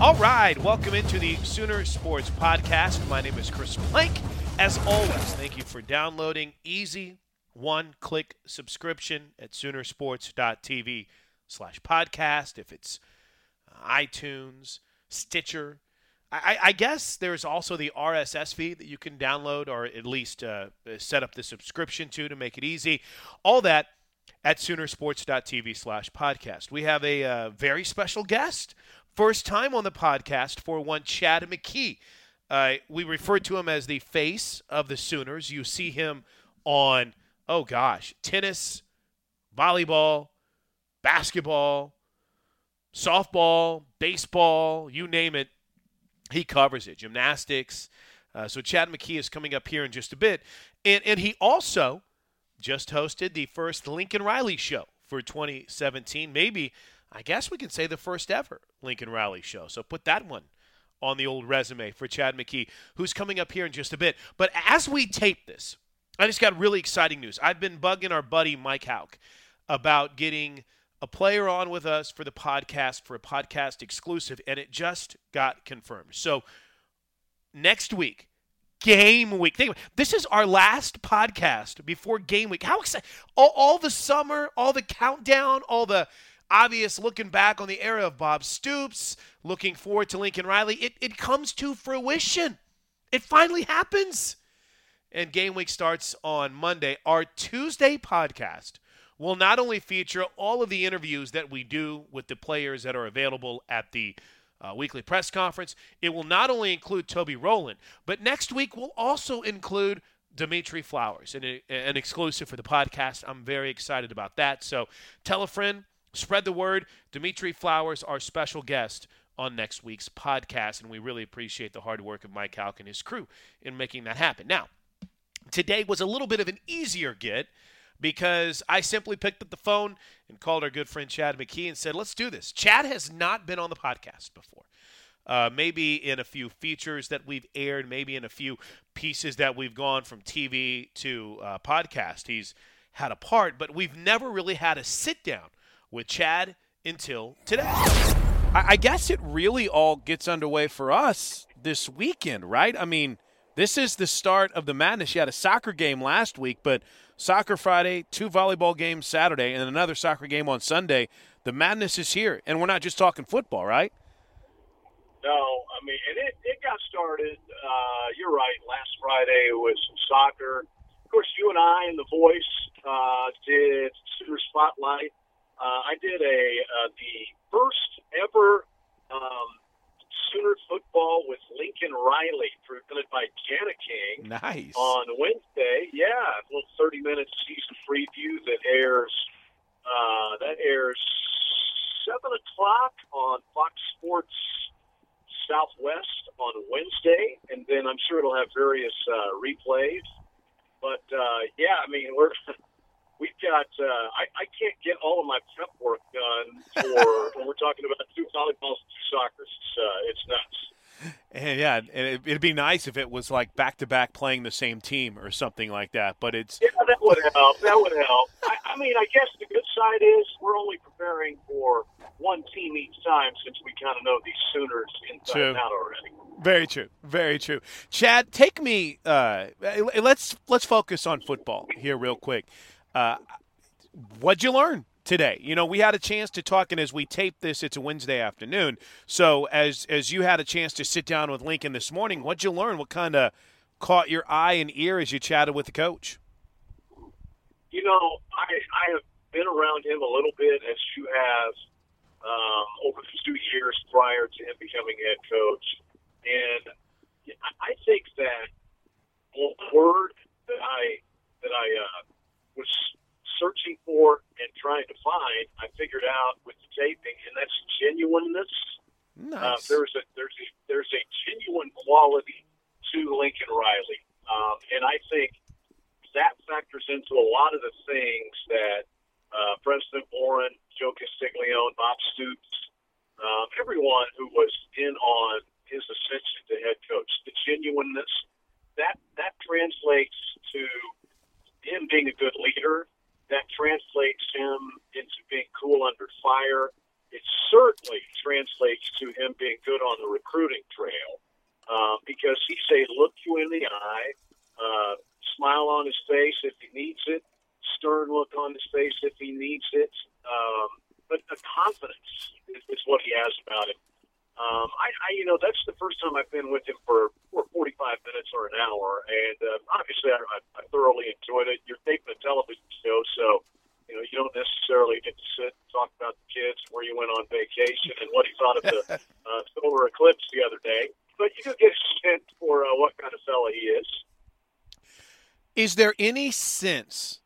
All right, welcome into the Sooner Sports Podcast. My name is Chris Plank. As always, thank you for downloading. Easy one-click subscription at Soonersports.tv slash podcast. If it's uh, iTunes, Stitcher, I, I, guess there's also the RSS feed that you can download or at least uh, set up the subscription to to make it easy. All that at Soonersports.tv slash podcast. We have a uh, very special guest. First time on the podcast for one Chad McKee. Uh, we refer to him as the face of the Sooners. You see him on, oh gosh, tennis, volleyball, basketball, softball, baseball, you name it. He covers it. Gymnastics. Uh, so Chad McKee is coming up here in just a bit. And, and he also just hosted the first Lincoln Riley show for 2017. Maybe, I guess we can say the first ever Lincoln Riley show. So put that one on the old resume for Chad McKee, who's coming up here in just a bit. But as we tape this, I just got really exciting news. I've been bugging our buddy Mike Houck about getting a player on with us for the podcast for a podcast exclusive, and it just got confirmed. So next week, game week. Think this is our last podcast before game week. How exciting! All, all the summer, all the countdown, all the obvious looking back on the era of Bob Stoops, looking forward to Lincoln Riley, it, it comes to fruition. It finally happens. And game week starts on Monday. Our Tuesday podcast will not only feature all of the interviews that we do with the players that are available at the uh, weekly press conference, it will not only include Toby Rowland, but next week will also include Dimitri Flowers, an, an exclusive for the podcast. I'm very excited about that. So tell a friend, Spread the word. Dimitri Flowers, our special guest on next week's podcast, and we really appreciate the hard work of Mike Houck and his crew in making that happen. Now, today was a little bit of an easier get because I simply picked up the phone and called our good friend Chad McKee and said, let's do this. Chad has not been on the podcast before. Uh, maybe in a few features that we've aired, maybe in a few pieces that we've gone from TV to uh, podcast. He's had a part, but we've never really had a sit down with Chad until today. I guess it really all gets underway for us this weekend, right? I mean, this is the start of the madness. You had a soccer game last week, but soccer Friday, two volleyball games Saturday, and another soccer game on Sunday. The madness is here, and we're not just talking football, right? No, I mean, and it, it got started. Uh, you're right. Last Friday was soccer. Of course, you and I and the Voice uh, did Sooner Spotlight. Uh, I did a uh, the first ever um, Sooner football with Lincoln Riley, presented by Jana King. Nice. On Wednesday, yeah, a little 30 minute season preview that airs. Uh, that airs seven o'clock on Fox Sports Southwest on Wednesday, and then I'm sure it'll have various uh, replays. But uh, yeah, I mean we're we've got uh, I, I can't get all of my prep work done for when we're talking about two volleyballs and two soccer. It's, uh, it's nuts. And yeah, and it, it'd be nice if it was like back to back playing the same team or something like that. But it's yeah, that would help. That would help. I, I mean, I guess the good side is we're only preparing for one team each time since we kind of know these Sooners inside True. and out already. Very true. Very true. Chad, take me. Uh, let's let's focus on football here real quick. Uh, what'd you learn today? You know, we had a chance to talk, and as we tape this, it's a Wednesday afternoon. So as as you had a chance to sit down with Lincoln this morning, what'd you learn? What kind of caught your eye and ear as you chatted with the coach? You know, I I have been around him a little bit, as you have um, over the two years prior to him becoming head coach, and I think that word that I that I uh, was searching for and trying to find, I figured out with the taping, and that's genuineness. Uh, there's a there's a there's a genuine quality to Lincoln Riley, um, and I think that factors into a lot of the things that uh, President Boren, Joe Castiglione, Bob Stoops, um, everyone who was in on his ascension to head coach, the genuineness that that translates to him being a good leader. That translates him into being cool under fire. It certainly translates to him being good on the recruiting trail uh, because he's a look you in the eye, uh, smile on his face if he needs it, stern look on his face if he needs it. Um, but the confidence is, is what he has about him. Um, I, I, you know, that's the first time I've been with him for, for 45 minutes or an hour, and uh, obviously I, I, I thoroughly enjoyed it. You're taping a television show, so you know you don't necessarily get to sit and talk about the kids, where you went on vacation, and what he thought of the uh, solar eclipse the other day. But you do get a sense for uh, what kind of fella he is. Is there any sense?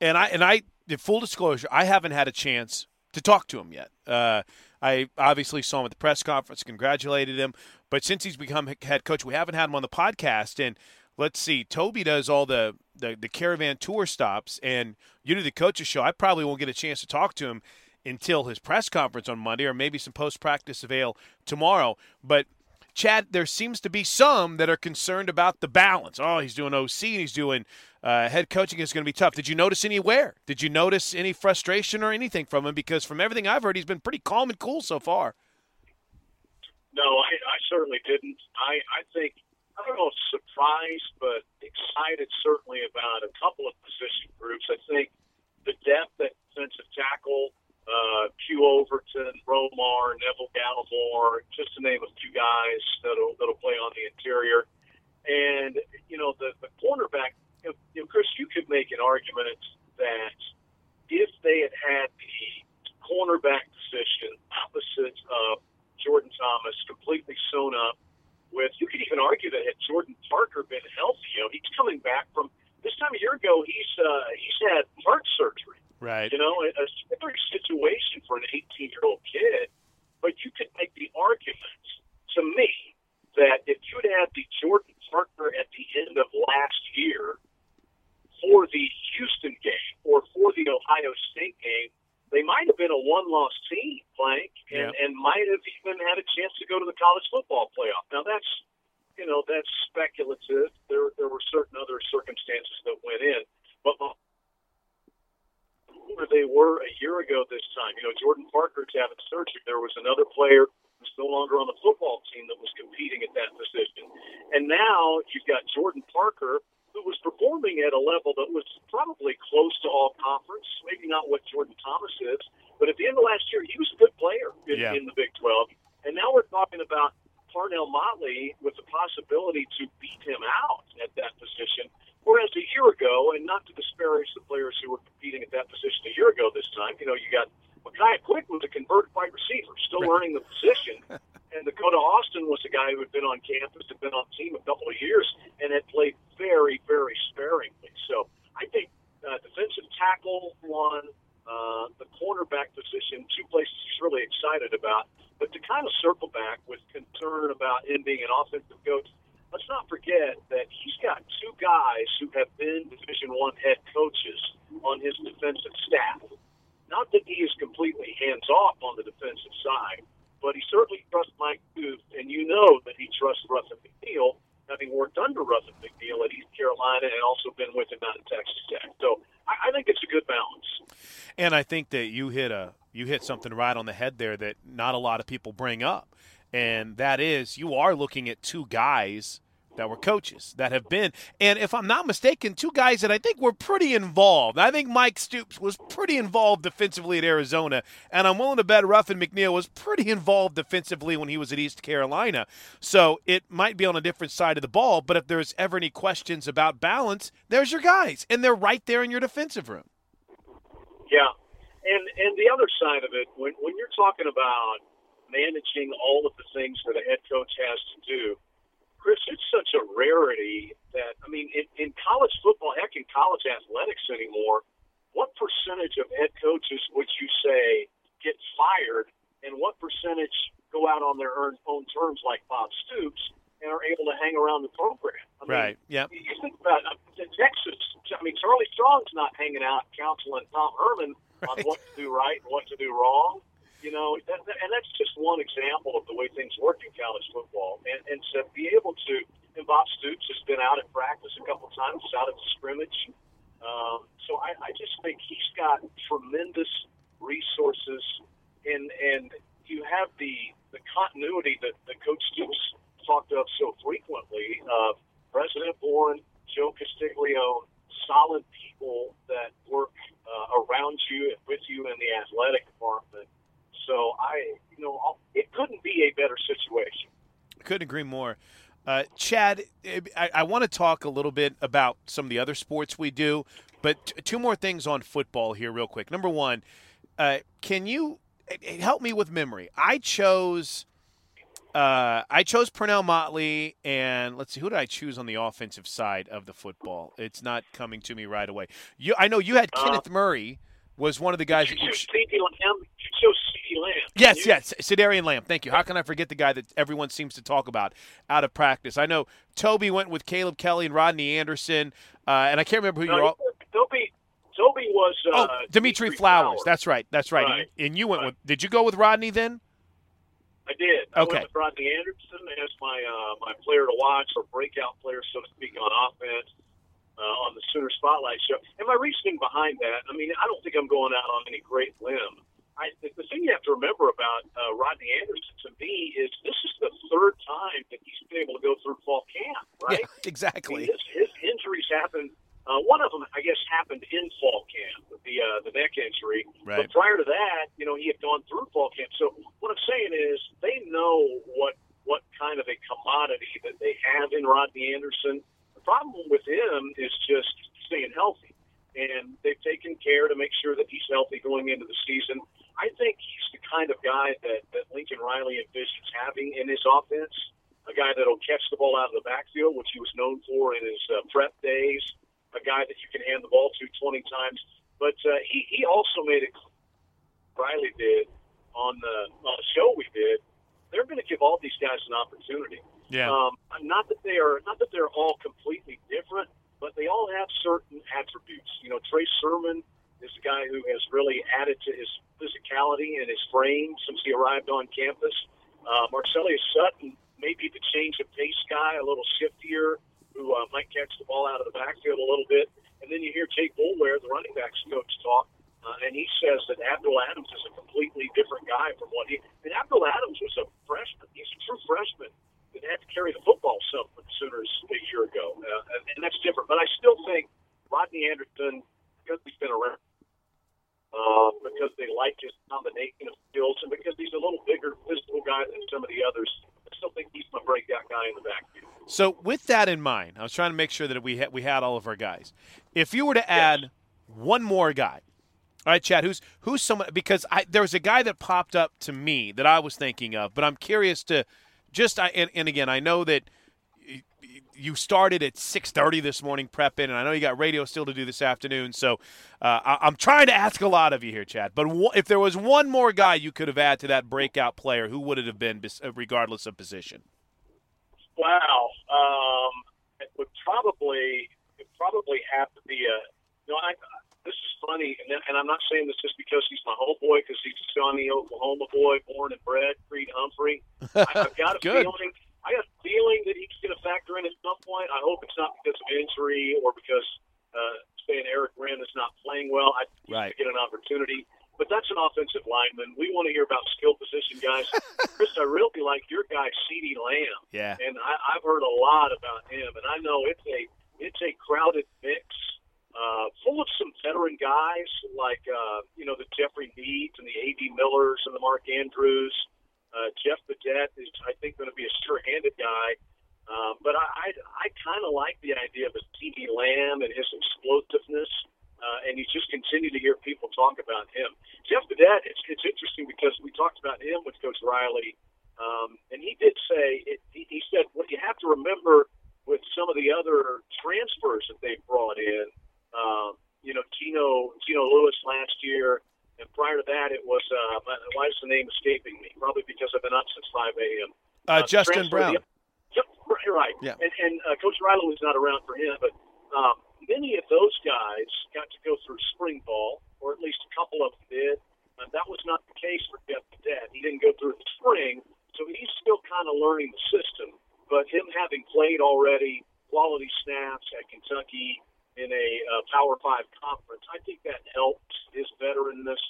And I and I, full disclosure, I haven't had a chance to talk to him yet. Uh, I obviously saw him at the press conference, congratulated him, but since he's become head coach, we haven't had him on the podcast. And let's see, Toby does all the the, the caravan tour stops, and you do the coaches show. I probably won't get a chance to talk to him until his press conference on Monday, or maybe some post practice avail tomorrow. But Chad, there seems to be some that are concerned about the balance. Oh, he's doing OC and he's doing uh, head coaching is going to be tough. Did you notice anywhere? Did you notice any frustration or anything from him? Because from everything I've heard, he's been pretty calm and cool so far. No, I, I certainly didn't. I, I think I don't know surprised, but excited certainly about a couple of position groups. I think the depth at defensive tackle, uh, Q Overton, Romar, Neville Gallimore, just to name a few guys that'll that'll play on the interior, and you know the the cornerback. You know, you know, Chris, you could make an argument that if they had had the cornerback position opposite of Jordan Thomas completely sewn up with, you could even argue that had Jordan Parker been healthy, you know, he's coming back from this time a year ago. He's uh, he's had heart surgery. Right. You know, a, scary situation for an 18 year old kid. But you could make the argument to me that if you'd had the Jordan Parker at the end of last year for the Houston game or for the Ohio State game, they might have been a one loss team, Plank, and, Yeah. and might have even had a chance to go to the college football playoff. Now that's you know, that's speculative. There there were certain other circumstances that went in. But where they were a year ago this time. You know, Jordan Parker's having surgery. There was another player who's no longer on the football team that was competing at that position. And now you've got Jordan Parker, who was performing at a level that was probably close to all conference, maybe not what Jordan Thomas is, but at the end of last year, he was a good player in, Yeah. in the Big 12. And now we're talking about Parnell Motley with the possibility to beat him out at that position. Whereas a year ago, and not to disparage the players who were competing at that position a year ago this time, you know, you got Michiah Quick was a converted wide learning the position. And Dakota Austin was a guy who had been on campus, had been on the team a couple of years, and had played very, very sparingly. So I think uh, defensive tackle one, uh, the cornerback position, two places he's really excited about. But to kind of circle back with concern about him being an offensive coach, let's not forget that he's got two guys who have been Division One head coaches on his defensive staff. Not that he is completely hands off on the defensive side, but he certainly trusts Mike Booth, and you know that he trusts Ruffin McNeill, having worked under Ruffin McNeill at East Carolina and also been with him out at Texas Tech. So I, I think it's a good balance. And I think that you hit a you hit something right on the head there that not a lot of people bring up, and that is you are looking at two guys that were coaches that have been, and if I'm not mistaken, two guys that I think were pretty involved. I think Mike Stoops was pretty involved defensively at Arizona, and I'm willing to bet Ruffin McNeill was pretty involved defensively when he was at East Carolina. So it might be on a different side of the ball, but if there's ever any questions about balance, there's your guys, and they're right there in your defensive room. Yeah, and and the other side of it, when when you're talking about managing all of the things that a head coach has to do, Chris, it's such a rarity that I mean, in, in college football, heck, in college athletics anymore, what percentage of head coaches would you say get fired, and what percentage go out on their own, own terms, like Bob Stoops, and are able to hang around the program? I mean, Right. Yep. you think about uh, Texas. I mean, Charlie Strong's not hanging out counseling Tom Herman on what to do right and what to do wrong. You know, that, and that's just one example of the way things work in college football. And, and to be able to, and Bob Stoops has been out at practice a couple of times, out at the scrimmage. Um, so I, I just think he's got tremendous resources, and and you have the the continuity that, that Coach Stoops talked of so frequently of President Boren, Joe Castiglione, solid people that work uh, around you and with you in the athletic department. So I, you know, I'll- it couldn't be a better situation. Couldn't agree more. Uh, Chad, I, I want to talk a little bit about some of the other sports we do, but t- two more things on football here, real quick. Number one, uh, can you help me with memory? I chose. Uh, I chose Parnell Motley, and let's see, who did I choose on the offensive side of the football? It's not coming to me right away. You, I know you had Uh, Kenneth Murray was one of the guys You that you chose ch- CeeDee Lamb. You chose CeeDee Lamb. Yes, yes, Ceedarian Lamb. Thank you. How can I forget the guy that everyone seems to talk about out of practice? I know Toby went with Caleb Kelly and Rodney Anderson, uh, and I can't remember who No, you're. All- Toby. Toby was. Uh, oh, Dimitri Flowers. That's right. That's right. Right. And you went Right. with. Did you go with Rodney then? I did. I Okay. went with Rodney Anderson as my uh, my player to watch or breakout player, so to speak, on offense uh, on the Sooner Spotlight show. And my reasoning behind that, I mean, I don't think I'm going out on any great limb. I, the the thing you have to remember about uh, Rodney Anderson to me is this is the third time that he's been able to go through fall camp, right? Yeah, exactly. I mean, his, his injuries happened. Uh, one of them, I guess, happened in fall camp with the uh, the neck injury. Right. But prior to that, you know, he had gone through fall camp. So what I'm saying is, they know what what kind of a commodity that they have in Rodney Anderson. The problem with him is just staying healthy, and they've taken care to make sure that he's healthy going into the season. I think he's the kind of guy that, that Lincoln Riley envisions having in his offense. A guy that'll catch the ball out of the backfield, which he was known for in his uh, prep days. A guy that you can hand the ball to 20 times. But uh, he, he also made it Riley did on the, on the show we did. They're going to give all these guys an opportunity. Yeah. Um, not that they are not that they're all completely different, but they all have certain attributes. You know, Trey Sermon is a guy who has really added to his physicality and his frame since he arrived on campus. Uh, Marcellus Sutton may be the change of pace guy, a little shiftier, who uh, might catch the ball out of the backfield a little bit. And then you hear Jake Boulware, the running backs coach, talk, uh, and he says that Abdul Adams is a completely different guy from what he. And Abdul Adams was a freshman. He's a true freshman had to carry the football some with the Sooners a year ago, uh, and that's different. But I still think Rodney Anderson, because he's been around, uh, because they like his combination of skills, and because he's a little bigger physical guy than some of the others, I still think he's my breakout guy in the backfield. So, with that in mind, I was trying to make sure that we had, we had all of our guys. If you were to add yes. one more guy, all right, Chad. Who's who's someone? Because I, there was a guy that popped up to me that I was thinking of, but I'm curious to just I and, and again I know that you started at 6.30 this morning prepping and i know you got radio still to do this afternoon so uh, I, am trying to ask a lot of you here chad but w- if there was one more guy you could have added to that breakout player who would it have been regardless of position? Wow um, it would probably it probably have to be a you know I, this is funny, and, and I'm not saying this just because he's my homeboy, because he's a Shawnee, Oklahoma boy, born and bred, Creed Humphrey. I, I've got a feeling I got a feeling that he's going to factor in at some point. I hope it's not because of injury or because uh, saying Erick Wren is not playing well. I right. get an opportunity, but that's an offensive lineman. We want to hear about skill position guys. Chris, I really like your guy, CeeDee Lamb. Yeah, and I, I've heard a lot about him, and I know it's a it's a crowded mix. Uh, full of some veteran guys like uh, you know the Jeffery Meads and the A.D. Millers and the Mark Andrews. Uh, Jeff Badet is, I think, going to be a sure-handed guy. Um, but I, I, I kind of like the idea of a CeeDee Lamb and his explosiveness, uh, and you just continue to hear people talk about him. Jeff Badet, it's, it's interesting because we talked about him with Coach Riley, um, and he did say, it, he, he said, what you have to remember with some of the other transfers that they brought in, um, you know, Gino, Gino Lewis last year, and prior to that, it was uh, why is the name escaping me? Probably because I've been up since 5 a.m. Uh, uh, Justin Brown. The, yep, right. Yeah. And, and uh, Coach Riley was not around for him, but um, many of those guys got to go through spring ball, or at least a couple of them did. Uh, that was not the case for Jeff Badet. He didn't go through the spring, so he's still kind of learning the system. But him having played already quality snaps at Kentucky, in a uh, Power Five conference. I think that helps his veteranness,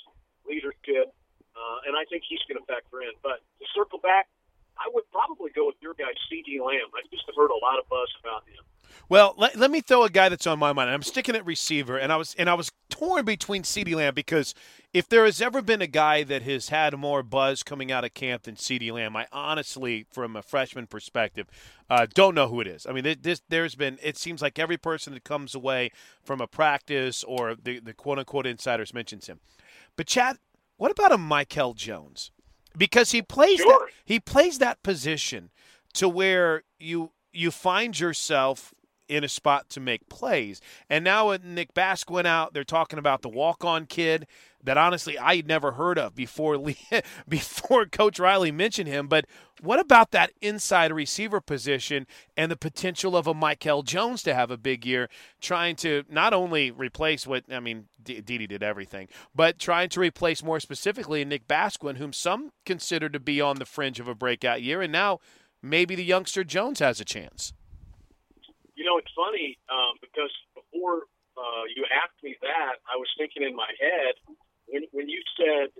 leadership, uh, and I think he's going to factor in. But to circle back, I would probably go with your guy, CeeDee Lamb. I just heard a lot of buzz about him. Well, let, let me throw a guy that's on my mind. I'm sticking at receiver, and I was and I was torn between CeeDee Lamb because if there has ever been a guy that has had more buzz coming out of camp than CeeDee Lamb, I honestly, from a freshman perspective, uh, don't know who it is. I mean, this there's been it seems like every person that comes away from a practice or the the quote unquote insiders mentions him. But Chad, what about a Mykel Jones? Because he plays sure. that he plays that position to where you you find yourself in a spot to make plays. And now when Nick Bask went out, they're talking about the walk-on kid that honestly I had never heard of before before Coach Riley mentioned him. But what about that inside receiver position and the potential of a Mykel Jones to have a big year, trying to not only replace what I mean, Dede did everything, but trying to replace more specifically Nick Basquine, whom some consider to be on the fringe of a breakout year, and now maybe the youngster Jones has a chance. You know, it's funny um, because before uh, you asked me that, I was thinking in my head when when you said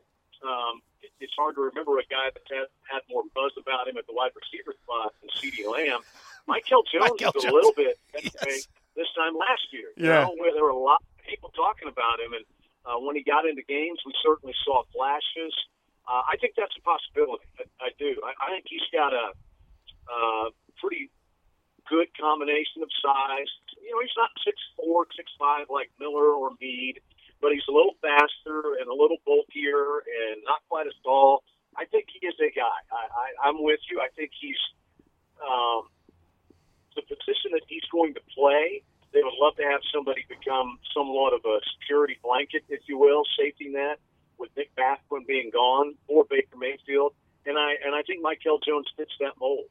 um, it, it's hard to remember a guy that had, had more buzz about him at the wide receiver spot than CeeDee Lamb. Mykel Jones Michael was Jones. a little bit yes. this time last year. Yeah. You know, where there were a lot of people talking about him, and uh, when he got into games, we certainly saw flashes. Uh, I think that's a possibility. I, I do. I, I think he's got a uh, pretty good combination of size. You know, he's not six four, six five like Miller or Mead, but he's a little faster and a little bulkier and not quite as tall. I think he is a guy. I, I, I'm with you. I think he's um, the position that he's going to play. They would love to have somebody become somewhat of a security blanket, if you will, safety net, with Nick Basquine being gone or Baker Mayfield. And I and I think Mykel Jones fits that mold.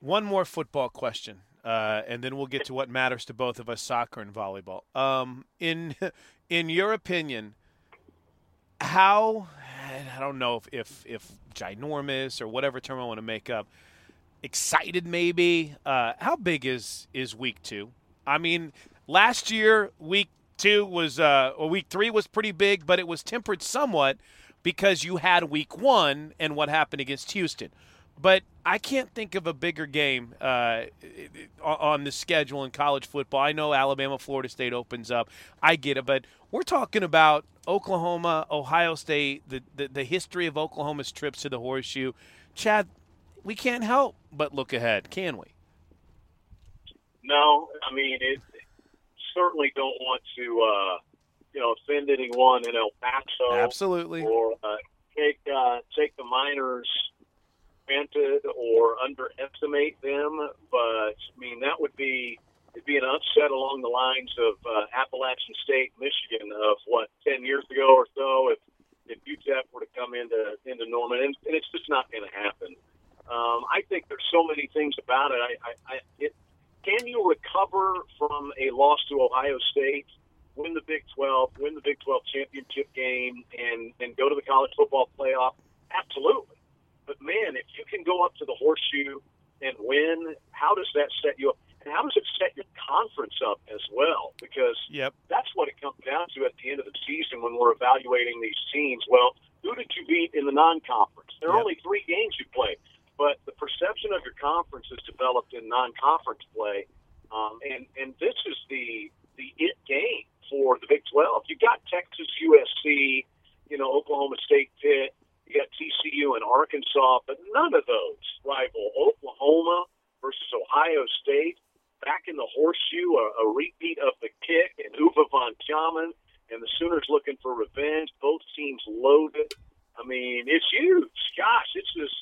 One more football question, uh, and then we'll get to what matters to both of us: soccer and volleyball. Um, in in your opinion, how I don't know if if, if ginormous or whatever term I want to make up, excited maybe. Uh, how big is is week two? I mean, last year week two was uh, or week three was pretty big, but it was tempered somewhat because you had week one and what happened against Houston. But I can't think of a bigger game uh, on the schedule in college football. I know Alabama, Florida State opens up. I get it, but we're talking about Oklahoma, Ohio State, the, the, the history of Oklahoma's trips to the horseshoe. Chad, we can't help but look ahead, can we? No, I mean it. Certainly don't want to, uh, you know, offend anyone in El Paso. Absolutely. Or uh, take uh, take the Miners granted or underestimate them, but I mean that would be it'd be an upset along the lines of uh, Appalachian State, Michigan, of what ten years ago or so. If if UTEP were to come into into Norman, and, and it's just not going to happen. Um, I think there's so many things about it. I, I, I it, can you recover from a loss to Ohio State, win the Big 12, win the Big 12 championship game, and and go to the college football playoff? Absolutely. Man, if you can go up to the horseshoe and win, how does that set you up? And how does it set your conference up as well? Because yep. that's what it comes down to at the end of the season when we're evaluating these teams. Well, who did you beat in the non-conference? There are Yep. only three games you play, but the perception of your conference is developed in non-conference play, um, and and this is the the it game for the Big 12. You got Texas, USC, you know Oklahoma State, Pitt. You got TCU and Arkansas, but none of those rival Oklahoma versus Ohio State. Back in the horseshoe, a, a repeat of the kick and Uwe von Schamann, and the Sooners looking for revenge. Both teams loaded. I mean, it's huge. Gosh, it's just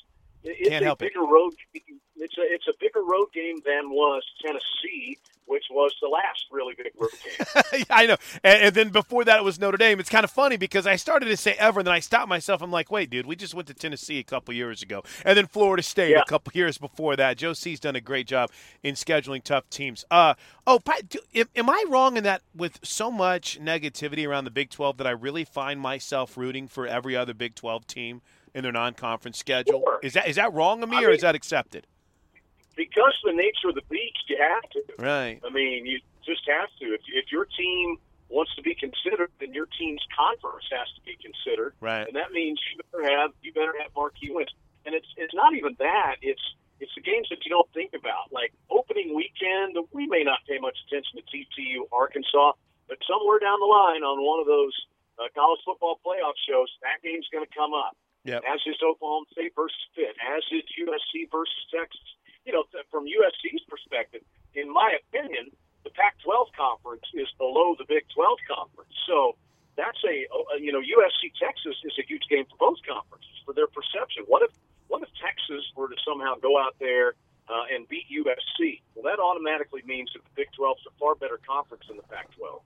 it's Can't a help it. bigger road. It's a it's a bigger road game than was Tennessee, which was the last really big road game. I know. And, and then before that, it was Notre Dame. It's kind of funny because I started to say ever, and then I stopped myself. I'm like, wait, dude, we just went to Tennessee a couple years ago, and then Florida State Yeah. a couple years before that. Joe C's done a great job in scheduling tough teams. Uh, oh, do, am, I wrong in that with so much negativity around the Big 12 that I really find myself rooting for every other Big 12 team in their non-conference schedule? Sure. Is that is that wrong of me, I or mean- is that accepted? because of the nature of the beast, you have to. Right. I mean, you just have to. If, if your team wants to be considered, then your team's conference has to be considered, Right. and that means you better have you better have marquee wins. And it's it's not even that. It's it's the games that you don't think about, like opening weekend. We may not pay much attention to TCU, Arkansas, but somewhere down the line on one of those uh, college football playoff shows, that game's going to come up. Yep. As is Oklahoma State versus Pitt, as is USC versus Texas. You know, from USC's perspective, in my opinion, the Pac-12 conference is below the Big 12 conference. So that's a, you know, USC Texas is a huge game for both conferences for their perception. What if what if Texas were to somehow go out there uh, and beat USC? Well, that automatically means that the Big 12 is a far better conference than the Pac-12.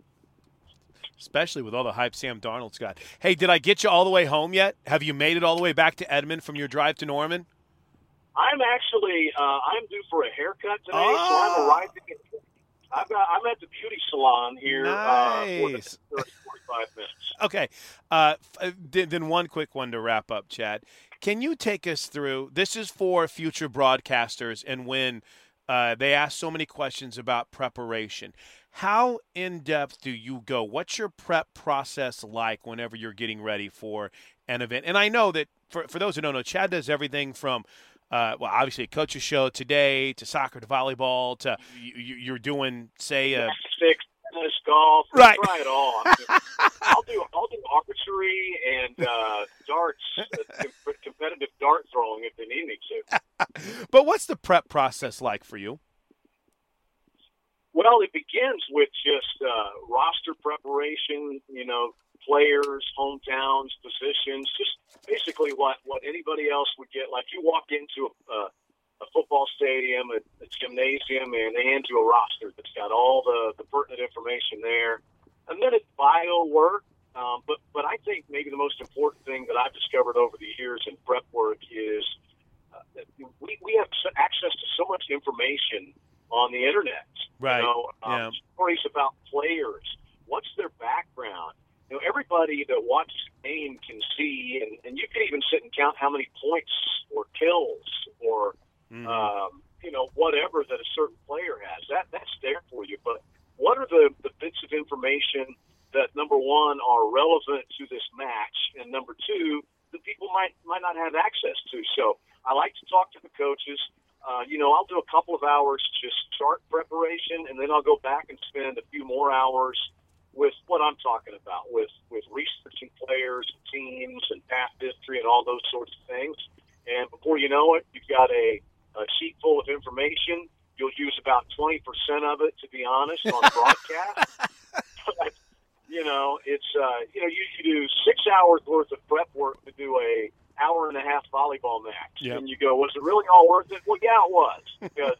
especially with all the hype Sam Darnold's got. Hey, did I get you all the way home yet? Have you made it all the way back to Edmond from your drive to Norman? I'm actually uh, I'm due for a haircut today, so Oh. I'm arriving. At, I've got, I'm at the beauty salon here uh, for the Nice. 30, 45 minutes. Okay. Uh, f- uh, then one quick one to wrap up, Chad. Can you take us through? This is for future broadcasters, and when uh, they ask so many questions about preparation, how in depth do you go? What's your prep process like whenever you're getting ready for an event? And I know that for for those who don't know, Chad does everything from uh, well, obviously a coach's show today to soccer to volleyball to you, you're doing say a Six, tennis, golf, Right. Try it all. I'll do I'll do archery and uh, darts, uh, com- competitive dart throwing if they need me to. But what's the prep process like for you? Well, it begins with just uh, roster preparation, you know, players, hometowns, positions, just basically what, what anybody else would get. Like you walk into a, a, a football stadium, a, a gymnasium, and they hand you a roster that's got all the, the pertinent information there. And then it's bio work. Um, but, but I think maybe the most important thing that I've discovered over the years in prep work is uh, that we, we have access to so much information on the internet. Right. You know, um, Yeah. stories about players. What's their background? You know, everybody that watches the game can see, and, and you can even sit and count how many points or kills or Mhm. um, you know whatever that a certain player has. That that's there for you. But what are the the bits of information that number one are relevant to this match, and number two that people might might not have access to. So I like to talk to the coaches. Uh, you know, I'll do a couple of hours just start preparation, and then I'll go back and spend a few more hours with what I'm talking about, with with researching players, and teams, and past history, and all those sorts of things. And before you know it, you've got a, a sheet full of information. You'll use about 20% of it, to be honest, on broadcast. but, you know, it's uh, you know, you, you do six hours worth of prep work to do a hour and a half volleyball match, Yep. and you go, was it really all worth it? Well, yeah, it was because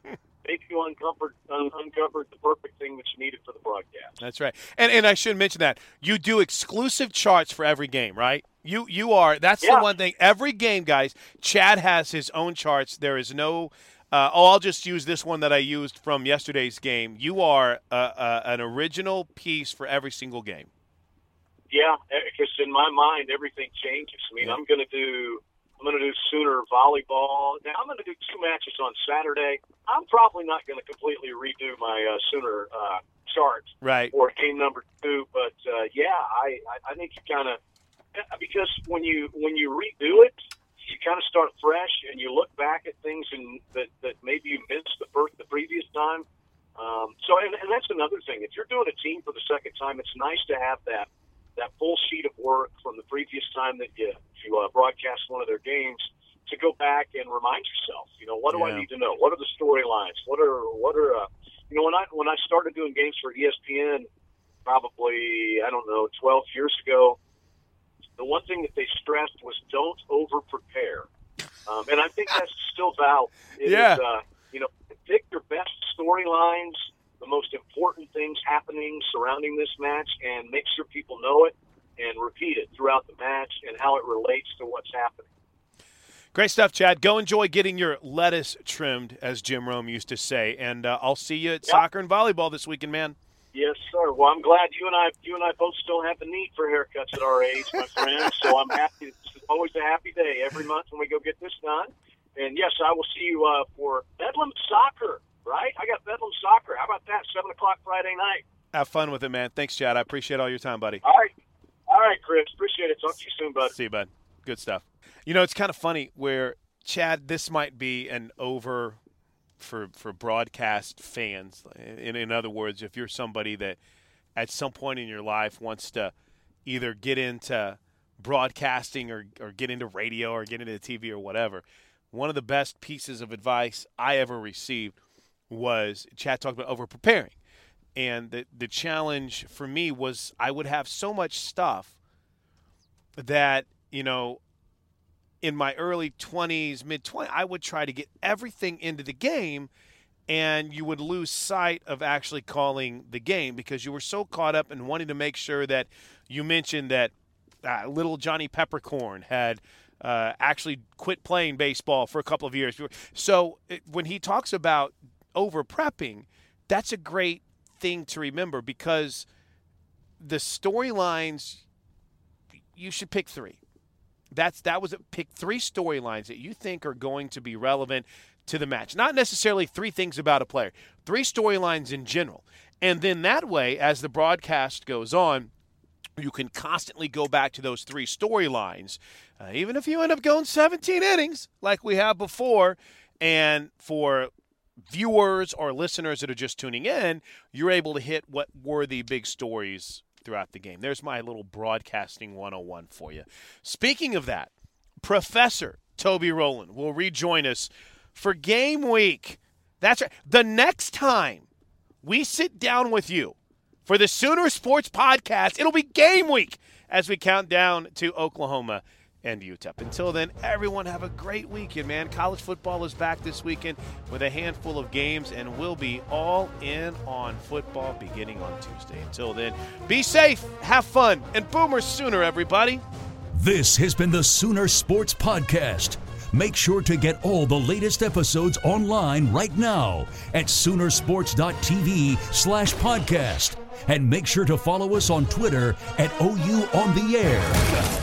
maybe you uncovered un- uncovered the perfect thing that you needed for the broadcast. That's right. And and I should mention that you do exclusive charts for every game, right? You you are that's Yeah. the one thing. Every game, guys, Chad has his own charts. There is no. Uh, oh, I'll just use this one that I used from yesterday's game. You are uh, uh, an original piece for every single game. Yeah, because in my mind everything changes. I mean, Yeah. I'm going to do I'm going to do Sooner volleyball. Now I'm going to do two matches on Saturday. I'm probably not going to completely redo my uh, Sooner uh, chart Right. for game number two, but uh, yeah, I I, I think you kind of because when you when you redo it, you kind of start fresh and you look back at things and that that maybe you missed the first the previous time. Um, so and, and that's another thing. If you're doing a team for the second time, it's nice to have that that full sheet of work from the previous time that you you uh, broadcast one of their games to go back and remind yourself. You know, what do Yeah. I need to know? What are the storylines? What are what are uh, you know when I when I started doing games for ESPN, probably I don't know 12 years ago. The one thing that they stressed was don't over prepare, um, and I think that's still valid. It is, Yeah. uh, you know, pick your best storylines, the most important things happening surrounding this match, and make sure people know it and repeat it throughout the match and how it relates to what's happening. Great stuff, Chad. Go enjoy getting your lettuce trimmed, as Jim Rome used to say. And uh, I'll see you at soccer and volleyball this weekend, man. Yes, sir. Well, I'm glad you and I, you and I both still have the need for haircuts at our age, my friend. So I'm happy. It's always a happy day every month when we go get this done. And yes, I will see you uh, for Bedlam Soccer. Right? I got Bedlam Soccer. How about that? Seven o'clock Friday night. Have fun with it, man. Thanks, Chad. I appreciate all your time, buddy. All right. All right, Chris. Appreciate it. Talk to you soon, bud. See you, bud. Good stuff. You know, it's kind of funny where Chad. This might be an over for for broadcast fans. In in other words, if you're somebody that at some point in your life wants to either get into broadcasting or or get into radio or get into TV or whatever, one of the best pieces of advice I ever received was Chad talked about over preparing. And the the challenge for me was I would have so much stuff that you know in my early 20s mid 20s i would try to get everything into the game and you would lose sight of actually calling the game because you were so caught up in wanting to make sure that you mentioned that uh, little johnny peppercorn had uh, actually quit playing baseball for a couple of years. So it, when he talks about over prepping that's a great thing to remember because the storylines you should pick three. That's that was. Pick three storylines that you think are going to be relevant to the match. Not necessarily three things about a player, three storylines in general. And then that way, as the broadcast goes on, you can constantly go back to those three storylines, uh, even if you end up going 17 innings like we have before. And for viewers or listeners that are just tuning in, you're able to hit what were the big stories throughout the game. There's my little broadcasting 101 for you. Speaking of that, Professor Toby Rowland will rejoin us for game week. That's right. The next time we sit down with you for the Sooner Sports Podcast, it'll be game week as we count down to Oklahoma and UTEP. Until then, everyone have a great weekend, man. College football is back this weekend with a handful of games, and we'll be all in on football beginning on Tuesday. Until then, be safe, have fun, and Boomer Sooner, everybody. This has been the Sooner Sports Podcast. Make sure to get all the latest episodes online right now at Soonersports.tv slash podcast. And make sure to follow us on Twitter at OU on the air.